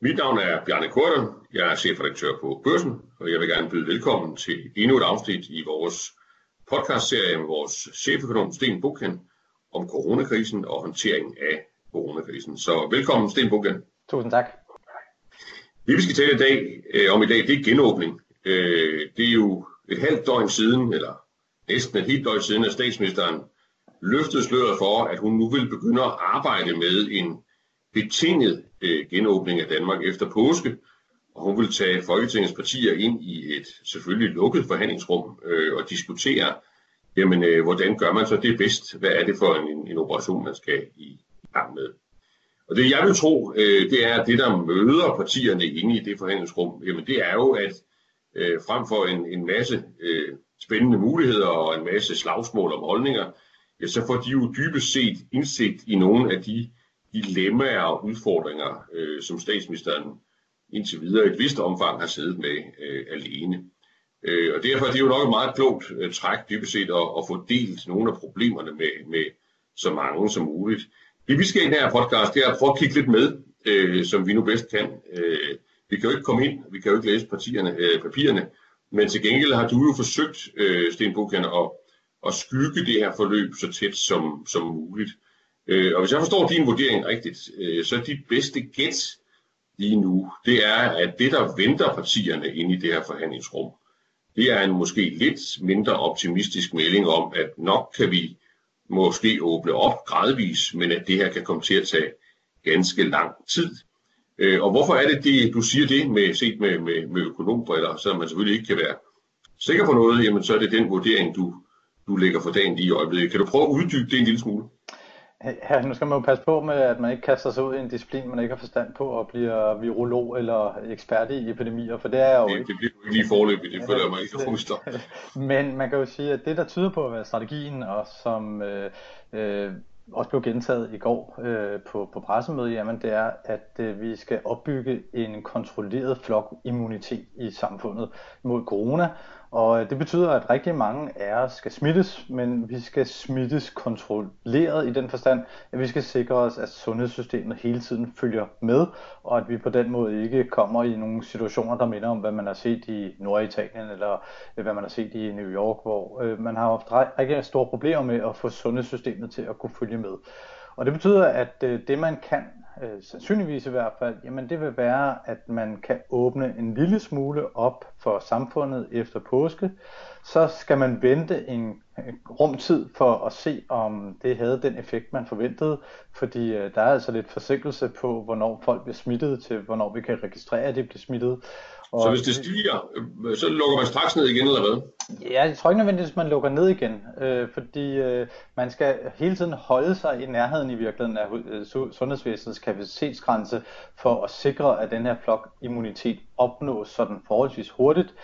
Mit navn er Bjarne Korter. Jeg er chefredaktør på Børsen, og jeg vil gerne byde velkommen til endnu et afsnit i vores podcastserie med vores cheføkonom Sten Buchen om coronakrisen og håndtering af coronakrisen. Så velkommen Sten Buchen. Tusind tak. Det vi skal tale i dag, øh, om i dag, det er genåbning. Øh, det er jo et halvt døgn siden, eller næsten et helt døgn siden, at statsministeren løftede sløret for, at hun nu vil begynde at arbejde med en betinget øh, genåbning af Danmark efter påske, og hun vil tage Folketingets partier ind i et selvfølgelig lukket forhandlingsrum øh, og diskutere, jamen, øh, hvordan gør man så det bedst? Hvad er det for en, en operation, man skal i gang med? Og det jeg vil tro, øh, det er, at det der møder partierne inde i det forhandlingsrum, jamen det er jo, at øh, frem for en, en masse øh, spændende muligheder og en masse slagsmål om holdninger, ja, så får de jo dybest set indsigt i nogle af de dilemmaer og udfordringer, øh, som statsministeren indtil videre i et vist omfang har siddet med øh, alene. Øh, og derfor er det jo nok et meget klogt øh, træk dybest set at, at få delt nogle af problemerne med, med så mange som muligt. Det vi skal i den her podcast, det er at prøve at kigge lidt med, øh, som vi nu bedst kan. Øh, vi kan jo ikke komme ind, vi kan jo ikke læse partierne, øh, papirerne, men til gengæld har du jo forsøgt, øh, Sten Bukken, at, at skygge det her forløb så tæt som, som muligt. Øh, og hvis jeg forstår din vurdering rigtigt, øh, så er dit bedste gæt lige nu, det er, at det, der venter partierne inde i det her forhandlingsrum, det er en måske lidt mindre optimistisk melding om, at nok kan vi måske åbne op gradvis, men at det her kan komme til at tage ganske lang tid. Øh, og hvorfor er det, det du siger det med set med, med, med økonombriller, så man selvfølgelig ikke kan være sikker på noget, jamen så er det den vurdering, du, du lægger for dagen lige i øjeblikket. Kan du prøve at uddybe det en lille smule? Ja, nu skal man jo passe på med, at man ikke kaster sig ud i en disciplin, man ikke har forstand på, og bliver virolog eller ekspert i epidemier, for det er jo det, ikke. Det bliver jo ikke lige forløbet, det føler jeg mig ikke huske Men man kan jo sige, at det, der tyder på at være strategien, og som øh, øh, også blev gentaget i går øh, på, på pressemødet, jamen det er, at øh, vi skal opbygge en kontrolleret flokimmunitet i samfundet mod corona, og det betyder, at rigtig mange af os skal smittes, men vi skal smittes kontrolleret i den forstand, at vi skal sikre os, at sundhedssystemet hele tiden følger med, og at vi på den måde ikke kommer i nogle situationer, der minder om, hvad man har set i Norditalien, eller øh, hvad man har set i New York, hvor øh, man har haft rigtig store problemer med at få sundhedssystemet til at kunne følge med. Og det betyder, at øh, det man kan øh, sandsynligvis i hvert fald, jamen det vil være, at man kan åbne en lille smule op for samfundet efter påske. Så skal man vente en rumtid for at se, om det havde den effekt, man forventede, fordi øh, der er altså lidt forsinkelse på, hvornår folk bliver smittet, til hvornår vi kan registrere, at de bliver smittet. Og så hvis det stiger, øh, så lukker man straks ned igen, eller hvad? Ja, jeg tror ikke nødvendigvis, at man lukker ned igen, øh, fordi øh, man skal hele tiden holde sig i nærheden i virkeligheden af øh, sundhedsvæsenets kapacitetsgrænse for at sikre, at den her flokimmunitet opnås sådan forholdsvis hurtigt.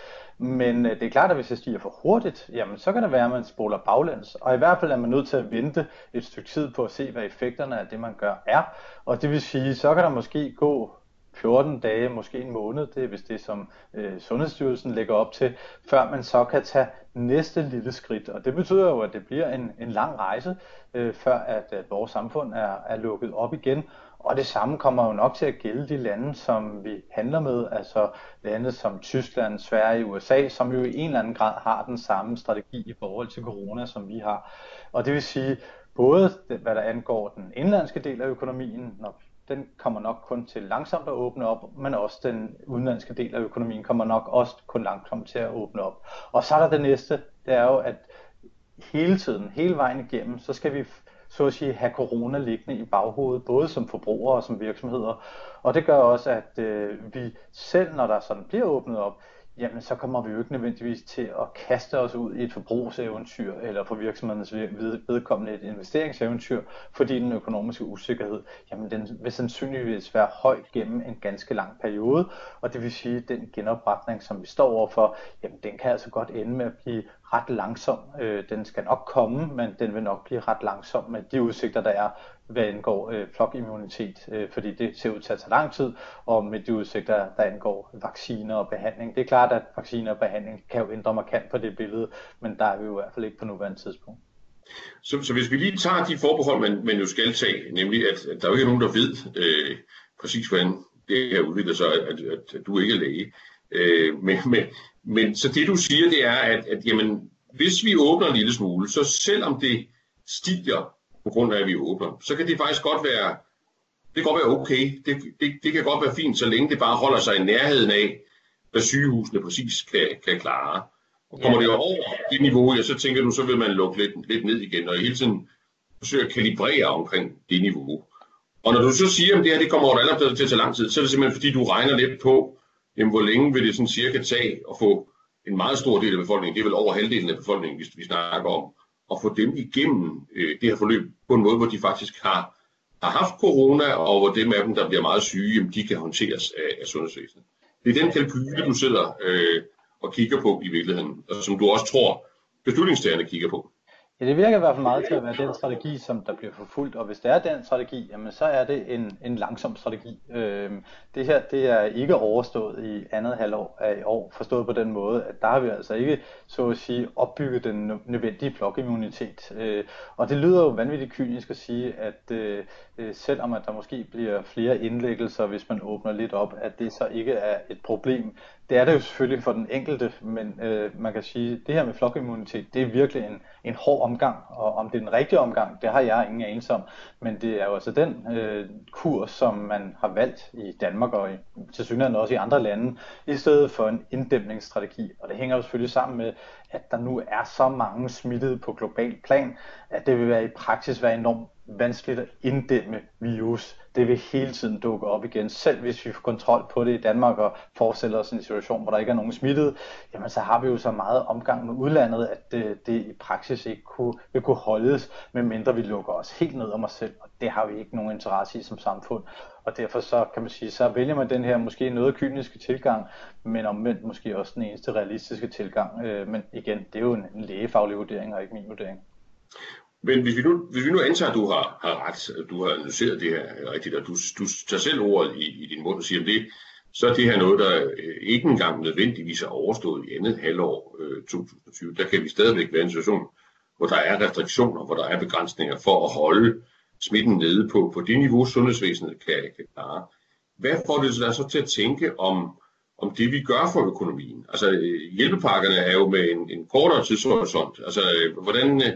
Men øh, det er klart, at hvis det stiger for hurtigt, jamen så kan det være, at man spoler baglæns. Og i hvert fald er man nødt til at vente et stykke tid på at se, hvad effekterne af det, man gør, er. Og det vil sige, så kan der måske gå 14 dage, måske en måned, det er hvis det som øh, Sundhedsstyrelsen lægger op til, før man så kan tage næste lille skridt. Og det betyder jo, at det bliver en, en lang rejse, øh, før at, at vores samfund er, er lukket op igen. Og det samme kommer jo nok til at gælde de lande, som vi handler med, altså lande som Tyskland, Sverige, USA, som jo i en eller anden grad har den samme strategi i forhold til corona, som vi har. Og det vil sige, både hvad der angår den indlandske del af økonomien, når den kommer nok kun til langsomt at åbne op, men også den udenlandske del af økonomien kommer nok også kun langsomt til at åbne op. Og så er der det næste, det er jo, at hele tiden, hele vejen igennem, så skal vi så at sige have corona liggende i baghovedet, både som forbrugere og som virksomheder. Og det gør også, at øh, vi selv, når der sådan bliver åbnet op, jamen så kommer vi jo ikke nødvendigvis til at kaste os ud i et forbrugseventyr, eller for virksomhedernes vedkommende et investeringseventyr, fordi den økonomiske usikkerhed, jamen den vil sandsynligvis være høj gennem en ganske lang periode, og det vil sige, at den genopretning, som vi står overfor, jamen den kan altså godt ende med at blive ret langsom. Øh, den skal nok komme, men den vil nok blive ret langsom med de udsigter, der er, hvad angår øh, flokimmunitet, øh, fordi det ser ud til at tage lang tid, og med de udsigter, der angår vacciner og behandling. Det er klart, at vacciner og behandling kan jo ændre markant på det billede, men der er vi jo i hvert fald ikke på nuværende tidspunkt. Så, så hvis vi lige tager de forbehold, man, man jo skal tage, nemlig at, at der er jo ikke nogen, der ved øh, præcis, hvordan det her udvikler sig, at, at, at du ikke er læge. Øh, men, men, men så det du siger, det er, at, at jamen, hvis vi åbner en lille smule, så selvom det stiger på grund af, at vi åbner, så kan det faktisk godt være, det kan godt være okay. Det, det, det kan godt være fint, så længe det bare holder sig i nærheden af, hvad sygehusene præcis kan, kan klare. Og kommer ja. det over det niveau, ja, så tænker du, så vil man lukke lidt, lidt ned igen, og hele tiden forsøge at kalibrere omkring det niveau. Og når du så siger, at det her det kommer over allerede til at tage lang tid, så er det simpelthen fordi, du regner lidt på, jamen, hvor længe vil det sådan cirka tage at få en meget stor del af befolkningen, det er vel over halvdelen af befolkningen, hvis vi snakker om, at få dem igennem øh, det her forløb på en måde, hvor de faktisk har, har haft corona, og hvor dem af dem, der bliver meget syge, jamen, de kan håndteres af, af sundhedsvæsenet. Det er den kalkyle, du sidder øh, og kigger på i virkeligheden, og som du også tror, beslutningstagerne kigger på. Ja, det virker i hvert fald meget til at være den strategi, som der bliver forfulgt, og hvis det er den strategi, jamen så er det en, en langsom strategi. Øhm, det her, det er ikke overstået i andet halvår af i år, forstået på den måde, at der har vi altså ikke, så at sige, opbygget den nødvendige flokimmunitet. Øh, og det lyder jo vanvittigt kynisk at sige, at øh, øh, selvom at der måske bliver flere indlæggelser, hvis man åbner lidt op, at det så ikke er et problem. Det er det jo selvfølgelig for den enkelte, men øh, man kan sige, at det her med flokimmunitet, det er virkelig en, en hård omgang, og om det er den rigtige omgang, det har jeg ingen anelse om, men det er jo altså den øh, kurs, som man har valgt i Danmark og i, til synligheden også i andre lande, i stedet for en inddæmningsstrategi, og det hænger jo selvfølgelig sammen med, at der nu er så mange smittede på global plan, at det vil være i praksis være enormt vanskeligt at inddæmme virus. Det vil hele tiden dukke op igen. Selv hvis vi får kontrol på det i Danmark og forestiller os en situation, hvor der ikke er nogen smittet, jamen så har vi jo så meget omgang med udlandet, at det, det i praksis ikke kunne, vil kunne holdes, medmindre vi lukker os helt ned om os selv. Og det har vi ikke nogen interesse i som samfund. Og derfor så kan man sige, så vælger man den her måske noget kyniske tilgang, men omvendt måske også den eneste realistiske tilgang. Øh, men igen, det er jo en lægefaglig vurdering og ikke min vurdering. Men hvis vi nu, hvis vi nu antager, at du har, har ret, at du har analyseret det her rigtigt, og du, du tager selv ordet i, i din mund og siger, at det, så er det her noget, der øh, ikke engang nødvendigvis er overstået i andet halvår øh, 2020. Der kan vi stadigvæk være i en situation, hvor der er restriktioner, hvor der er begrænsninger for at holde smitten nede på, på det niveau, sundhedsvæsenet kan, kan klare. Hvad får det så til at tænke om, om det, vi gør for økonomien? Altså, øh, hjælpepakkerne er jo med en, en kortere tidshorisont. Altså, øh, øh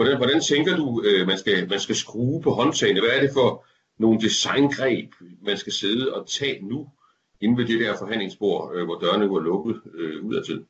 hvordan, Hvordan, tænker du, øh, man, skal, man skal skrue på håndtagene? Hvad er det for nogle designgreb, man skal sidde og tage nu, inden ved det der forhandlingsbord, øh, hvor dørene var lukket øh, udadtil?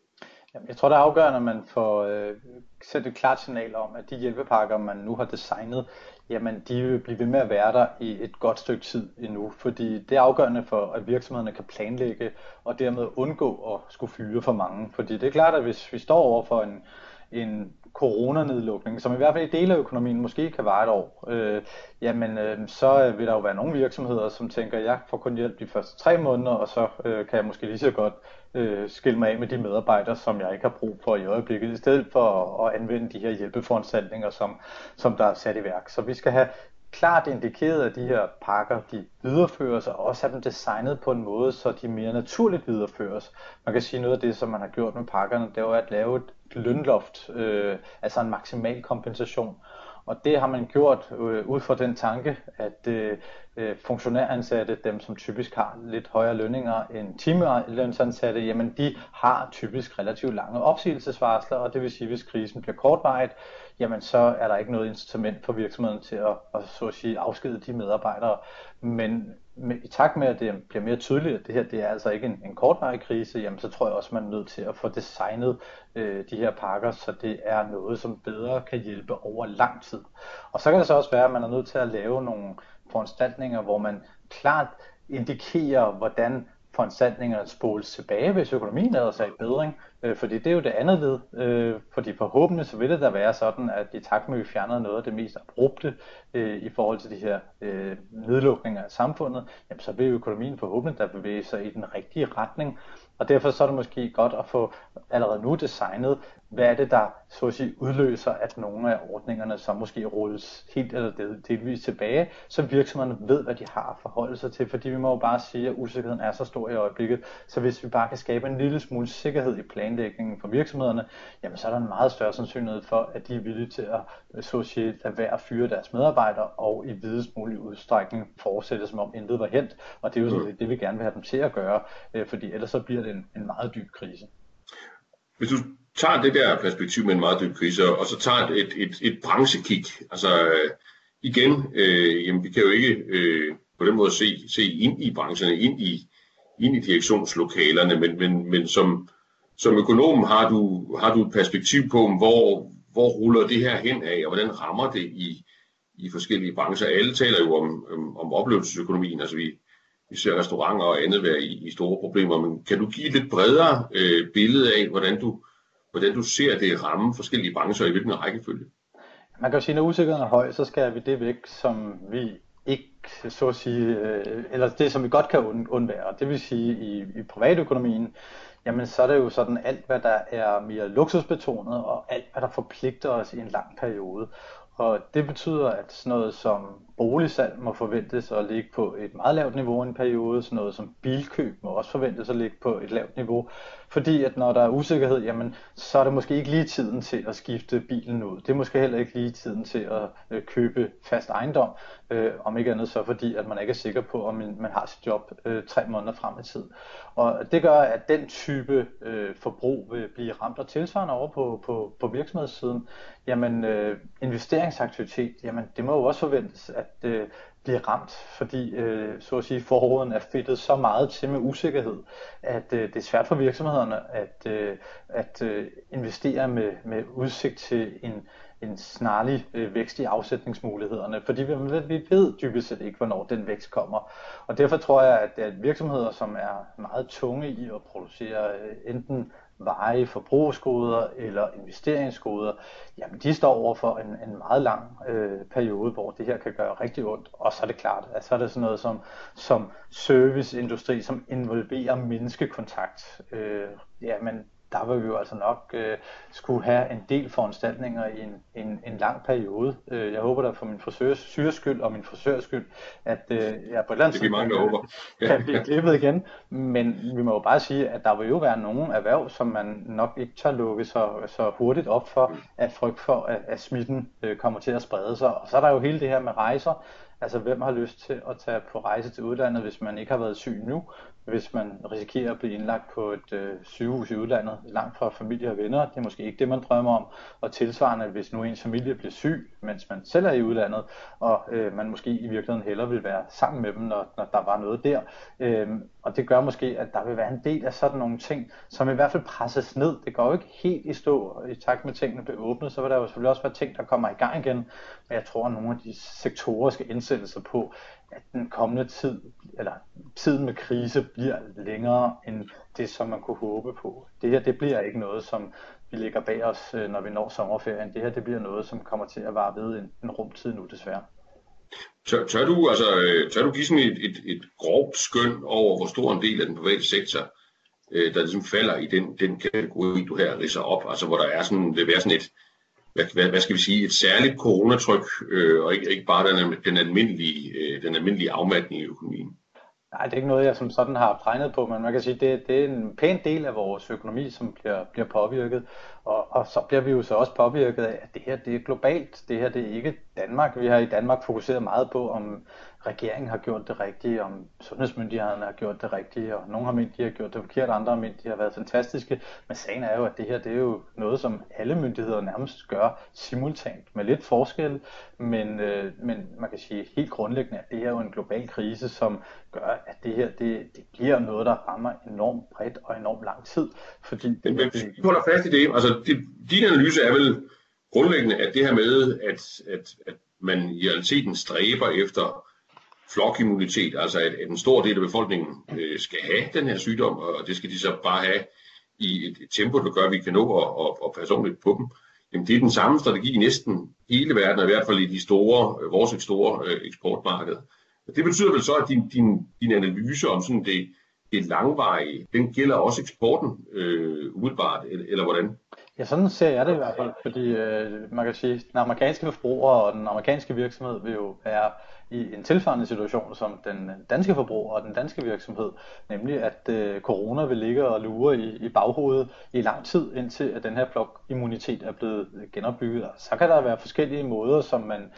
Jamen, jeg tror, det er afgørende, at man får øh, sendt et klart signal om, at de hjælpepakker, man nu har designet, jamen de vil blive ved med at være der i et godt stykke tid endnu, fordi det er afgørende for, at virksomhederne kan planlægge og dermed undgå at skulle fyre for mange. Fordi det er klart, at hvis vi står over for en, en coronanedlukning, som i hvert fald i dele af økonomien måske kan vare et år, øh, jamen øh, så vil der jo være nogle virksomheder, som tænker, jeg får kun hjælp de første tre måneder, og så øh, kan jeg måske lige så godt øh, skille mig af med de medarbejdere, som jeg ikke har brug for i øjeblikket, i stedet for at, at anvende de her hjælpeforanstaltninger, som, som der er sat i værk. Så vi skal have klart indikeret, at de her pakker de videreføres, og også have dem designet på en måde, så de mere naturligt videreføres. Man kan sige noget af det, som man har gjort med pakkerne, det er at lave et lønloft, øh, altså en maksimal kompensation. Og det har man gjort øh, ud fra den tanke, at øh, øh, funktionæransatte, dem som typisk har lidt højere lønninger end timelønsansatte, jamen de har typisk relativt lange opsigelsesvarsler, og det vil sige, hvis krisen bliver kortvarigt, jamen så er der ikke noget incitament for virksomheden til at, at, så at sige, afskede de medarbejdere. Men med, i takt med, at det bliver mere tydeligt, at det her det er altså ikke en, en kortvarig krise, jamen så tror jeg også, man er nødt til at få designet øh, de her pakker, så det er noget, som bedre kan hjælpe over lang tid. Og så kan det så også være, at man er nødt til at lave nogle foranstaltninger, hvor man klart indikerer, hvordan foranstaltningerne spoles tilbage, hvis økonomien lader sig i bedring. Øh, fordi det er jo det andet led. Øh, fordi forhåbentlig så vil det da være sådan, at i takt med, at vi fjerner noget af det mest abrupte øh, i forhold til de her øh, nedlukninger af samfundet, jamen, så vil økonomien forhåbentlig da bevæge sig i den rigtige retning. Og derfor så er det måske godt at få allerede nu designet, hvad er det, der så at sige, udløser, at nogle af ordningerne så måske rulles helt eller delvis tilbage, så virksomhederne ved, hvad de har at forholde sig til, fordi vi må jo bare sige, at usikkerheden er så stor i øjeblikket, så hvis vi bare kan skabe en lille smule sikkerhed i planlægningen for virksomhederne, jamen så er der en meget større sandsynlighed for, at de er villige til at så at sige, lade være at fyre deres medarbejdere og i videst mulig udstrækning fortsætte, som om intet var hent. Og det er jo sådan, mm. det, vi gerne vil have dem til at gøre, øh, fordi ellers så bliver det en, en meget dyb krise. Hvis du tager det der perspektiv med en meget dyb krise, og så tager et, et, et branchekig, altså øh, igen, øh, jamen, vi kan jo ikke øh, på den måde se, se ind i brancherne, ind i, ind i direktionslokalerne, men, men, men som, som økonom har du, har du et perspektiv på, hvor, hvor ruller det her hen af, og hvordan rammer det i, i forskellige brancher. Alle taler jo om, om, om oplevelsesøkonomien, altså vi, især ser restauranter og andet være i, i store problemer, men kan du give et lidt bredere øh, billede af, hvordan du, hvordan du ser det ramme forskellige brancher i hvilken rækkefølge? Man kan jo sige, at når usikkerheden er høj, så skal vi det væk, som vi ikke så at sige, øh, eller det som vi godt kan undvære. Det vil sige i, i privatøkonomien, jamen så er det jo sådan alt, hvad der er mere luksusbetonet, og alt, hvad der forpligter os i en lang periode. Og det betyder, at sådan noget som boligsalg må forventes at ligge på et meget lavt niveau i en periode, sådan noget som bilkøb må også forventes at ligge på et lavt niveau, fordi at når der er usikkerhed, jamen, så er det måske ikke lige tiden til at skifte bilen ud. Det er måske heller ikke lige tiden til at øh, købe fast ejendom, øh, om ikke andet så fordi, at man ikke er sikker på, om man, har sit job øh, tre måneder frem i tid. Og det gør, at den type øh, forbrug vil blive ramt og tilsvarende over på, på, på virksomhedssiden. Jamen, øh, investeringsaktivitet, jamen, det må jo også forventes, at øh, blive ramt, fordi øh, så at sige forråden er fedtet så meget til med usikkerhed, at øh, det er svært for virksomhederne at, øh, at øh, investere med, med udsigt til en, en snarlig øh, vækst i afsætningsmulighederne, fordi vi, vi ved dybest set ikke, hvornår den vækst kommer. Og derfor tror jeg, at, at virksomheder, som er meget tunge i at producere øh, enten veje, forbrugsgoder eller investeringsgoder, jamen de står over for en, en meget lang øh, periode, hvor det her kan gøre rigtig ondt. Og så er det klart, at så er det sådan noget som, som serviceindustri, som involverer menneskekontakt. Øh, jamen der vil vi jo altså nok øh, skulle have en del foranstaltninger i en, en, en lang periode. Øh, jeg håber da for min frisørs syres skyld og min frisørs skyld, at øh, jeg på et eller andet tidspunkt kan, kan blive klippet igen. Men vi må jo bare sige, at der vil jo være nogle erhverv, som man nok ikke tør lukke så, så hurtigt op for, mm. at frygt for, at, at smitten øh, kommer til at sprede sig. Og så er der jo hele det her med rejser. Altså, hvem har lyst til at tage på rejse til udlandet, hvis man ikke har været syg nu? Hvis man risikerer at blive indlagt på et øh, sygehus i udlandet, langt fra familie og venner. Det er måske ikke det, man drømmer om. Og tilsvarende, hvis nu ens familie bliver syg, mens man selv er i udlandet, og øh, man måske i virkeligheden hellere vil være sammen med dem, når, når der var noget der. Øh, og det gør måske, at der vil være en del af sådan nogle ting, som i hvert fald presses ned. Det går jo ikke helt i stå i takt med tingene bliver åbnet, så vil der jo selvfølgelig også være ting, der kommer i gang igen. Men jeg tror, at nogle af de sektorer skal indsætte sig på, at den kommende tid, eller tiden med krise, bliver længere end det, som man kunne håbe på. Det her, det bliver ikke noget, som vi lægger bag os, øh, når vi når sommerferien. Det her, det bliver noget, som kommer til at vare ved en, en rumtid nu, desværre. Tør, tør, du, altså, øh, tør du give sådan et, et, et grovt skøn over, hvor stor en del af den private sektor, øh, der ligesom falder i den, den kategori, du her ridser op, altså hvor der er sådan, vil være sådan et, hvad, hvad, hvad skal vi sige, et særligt coronatryk, øh, og ikke, ikke bare den, den, almindelige, øh, den almindelige afmatning i økonomien? Nej, det er ikke noget, jeg som sådan har regnet på, men man kan sige, det, det er en pæn del af vores økonomi, som bliver, bliver påvirket. Og, og så bliver vi jo så også påvirket af, at det her det er globalt. Det her det er ikke Danmark. Vi har i Danmark fokuseret meget på, om regeringen har gjort det rigtige, om sundhedsmyndighederne har gjort det rigtige, og nogle har ment, de har gjort det forkert, andre har ment, de har været fantastiske. Men sagen er jo, at det her det er jo noget, som alle myndigheder nærmest gør simultant, med lidt forskel, men, øh, men man kan sige helt grundlæggende, at det her er jo en global krise, som gør, at det her det, det bliver noget, der rammer enormt bredt og enormt lang tid. Fordi det, men, men vi holder fast i det, altså det, din analyse er vel grundlæggende, at det her med, at, at, at man i realiteten stræber efter flokimmunitet, altså at, at en stor del af befolkningen øh, skal have den her sygdom, og det skal de så bare have i et, tempo, der gør, at vi kan nå at, at, at passe ordentligt på dem. Jamen, det er den samme strategi i næsten hele verden, og i hvert fald i de store, øh, vores store øh, eksportmarkeder. Det betyder vel så, at din, din, din analyse om sådan det, det langvarige, den gælder også eksporten øh, umiddelbart, eller, eller hvordan? Ja, sådan ser jeg det i hvert fald, fordi øh, man kan sige, den amerikanske forbruger og den amerikanske virksomhed vil jo være i en tilsvarende situation som den danske forbruger og den danske virksomhed, nemlig at øh, corona vil ligge og lure i, i baghovedet i lang tid, indtil at den her flokimmunitet er blevet genopbygget. Så kan der være forskellige måder, som man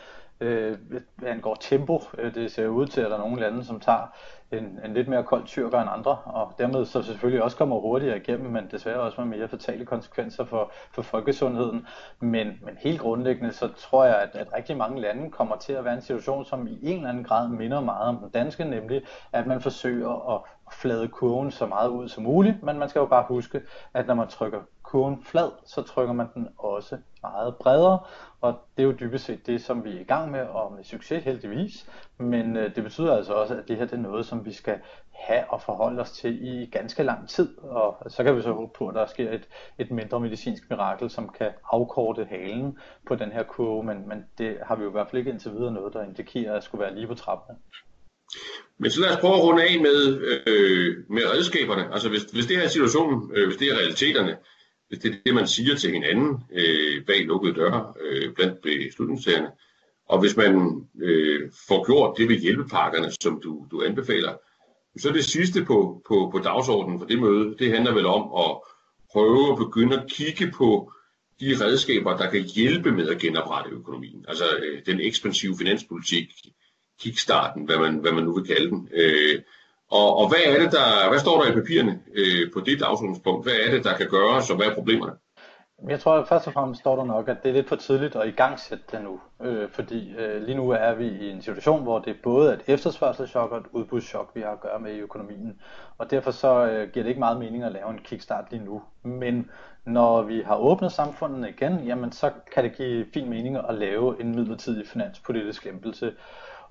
øh, angår tempo. Øh, det ser ud til, at der er nogle lande, som tager en, en lidt mere kold tyrker end andre, og dermed så selvfølgelig også kommer hurtigere igennem, men desværre også med mere fatale konsekvenser for, for folkesundheden. Men, men helt grundlæggende, så tror jeg, at, at rigtig mange lande kommer til at være en situation, som i en eller anden grad minder meget om den danske, nemlig at man forsøger at flade kurven så meget ud som muligt, men man skal jo bare huske, at når man trykker kurven flad, så trykker man den også meget bredere, og det er jo dybest set det, som vi er i gang med, og med succes heldigvis, men øh, det betyder altså også, at det her det er noget, som vi skal have og forholde os til i ganske lang tid, og så kan vi så håbe på, at der sker et, et mindre medicinsk mirakel, som kan afkorte halen på den her kurve, men, men det har vi jo i hvert fald ikke indtil videre noget, der indikerer, at skulle være lige på trappen. Men så lad os prøve at runde af med, øh, med redskaberne. Altså hvis, hvis det her er situationen, øh, hvis det er realiteterne, hvis det er det, man siger til hinanden øh, bag lukkede døre øh, blandt beslutningstagerne, og hvis man øh, får gjort det ved hjælpepakkerne, som du, du anbefaler, så det sidste på, på, på dagsordenen for det møde, det handler vel om at prøve at begynde at kigge på de redskaber, der kan hjælpe med at genoprette økonomien. Altså øh, den ekspansive finanspolitik, kickstarten, hvad man, hvad man nu vil kalde den. Øh, og, og hvad er det, der, hvad står der i papirerne øh, på dit dagsordenspunkt? Hvad er det, der kan gøres, og hvad er problemerne? Jeg tror at først og fremmest står der nok, at det er lidt for tidligt at igangsætte det nu. Øh, fordi øh, lige nu er vi i en situation, hvor det både er et efterspørgselschok og et udbudschok, vi har at gøre med i økonomien. Og derfor så øh, giver det ikke meget mening at lave en kickstart lige nu. Men når vi har åbnet samfundet igen, jamen så kan det give fin mening at lave en midlertidig finanspolitisk lempelse.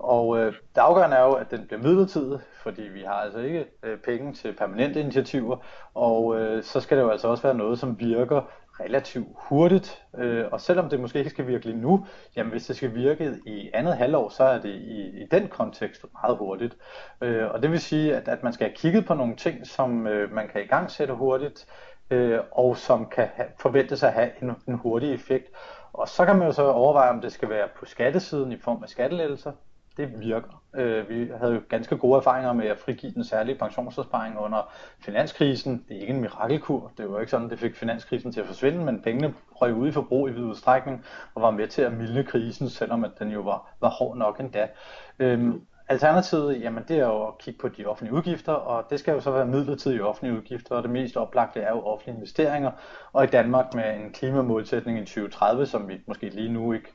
Og øh, det afgørende er jo, at den bliver midlertidig, fordi vi har altså ikke øh, penge til permanente initiativer, og øh, så skal det jo altså også være noget, som virker relativt hurtigt. Øh, og selvom det måske ikke skal virke lige nu, jamen hvis det skal virke i andet halvår, så er det i, i den kontekst meget hurtigt. Øh, og det vil sige, at, at man skal have kigget på nogle ting, som øh, man kan i gang sætte hurtigt, øh, og som kan have, forventes at have en, en hurtig effekt. Og så kan man jo så overveje, om det skal være på skattesiden i form af skattelettelser, det virker. Øh, vi havde jo ganske gode erfaringer med at frigive den særlige pensionsopsparing under finanskrisen. Det er ikke en mirakelkur. Det var ikke sådan, det fik finanskrisen til at forsvinde, men pengene røg ud i forbrug i vid udstrækning og var med til at mildne krisen, selvom at den jo var, var hård nok endda. Øhm, Alternativet, jamen det er jo at kigge på de offentlige udgifter, og det skal jo så være midlertidige offentlige udgifter, og det mest oplagte er jo offentlige investeringer. Og i Danmark med en klimamålsætning i 2030, som vi måske lige nu ikke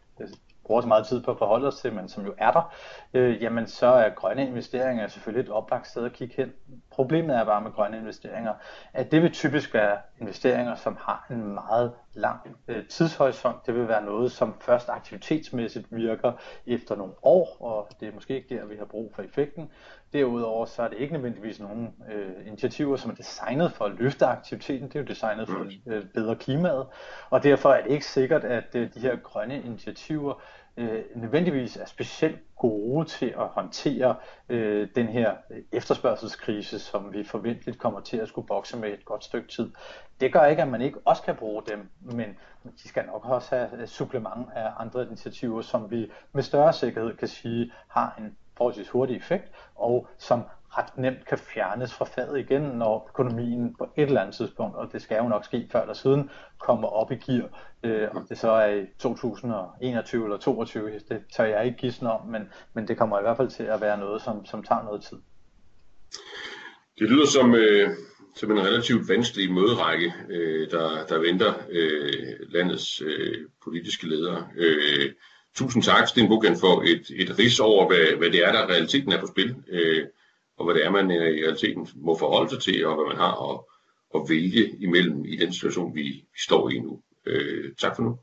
bruger så meget tid på at forholde os til, men som jo er der, øh, jamen så er grønne investeringer selvfølgelig et oplagt sted at kigge hen. Problemet er bare med grønne investeringer, at det vil typisk være investeringer, som har en meget lang øh, tidshorisont. Det vil være noget, som først aktivitetsmæssigt virker efter nogle år, og det er måske ikke der, vi har brug for effekten. Derudover så er det ikke nødvendigvis nogle øh, initiativer, som er designet for at løfte aktiviteten. Det er jo designet for at øh, bedre klimaet, og derfor er det ikke sikkert, at øh, de her grønne initiativer øh, nødvendigvis er specielt gode til at håndtere øh, den her efterspørgselskrise, som vi forventeligt kommer til at skulle bokse med et godt stykke tid. Det gør ikke, at man ikke også kan bruge dem, men de skal nok også have øh, supplement af andre initiativer, som vi med større sikkerhed kan sige har en forholdsvis hurtig effekt, og som ret nemt kan fjernes fra fadet igen, når økonomien på et eller andet tidspunkt, og det skal jo nok ske før eller siden, kommer op i gear. Øh, om det så er i 2021 eller 2022, det tør jeg ikke gidsne om, men, men det kommer i hvert fald til at være noget, som, som tager noget tid. Det lyder som, øh, som en relativt vanskelig møderække, øh, der, der venter øh, landets øh, politiske ledere. Øh, tusind tak, Sten Bukken, for et, et ris over, hvad, hvad det er, der realiteten er på spil. Øh, og hvad det er, man øh, i realiteten må forholde sig til, og hvad man har at, at vælge imellem i den situation, vi, vi står i nu. Øh, tak for nu.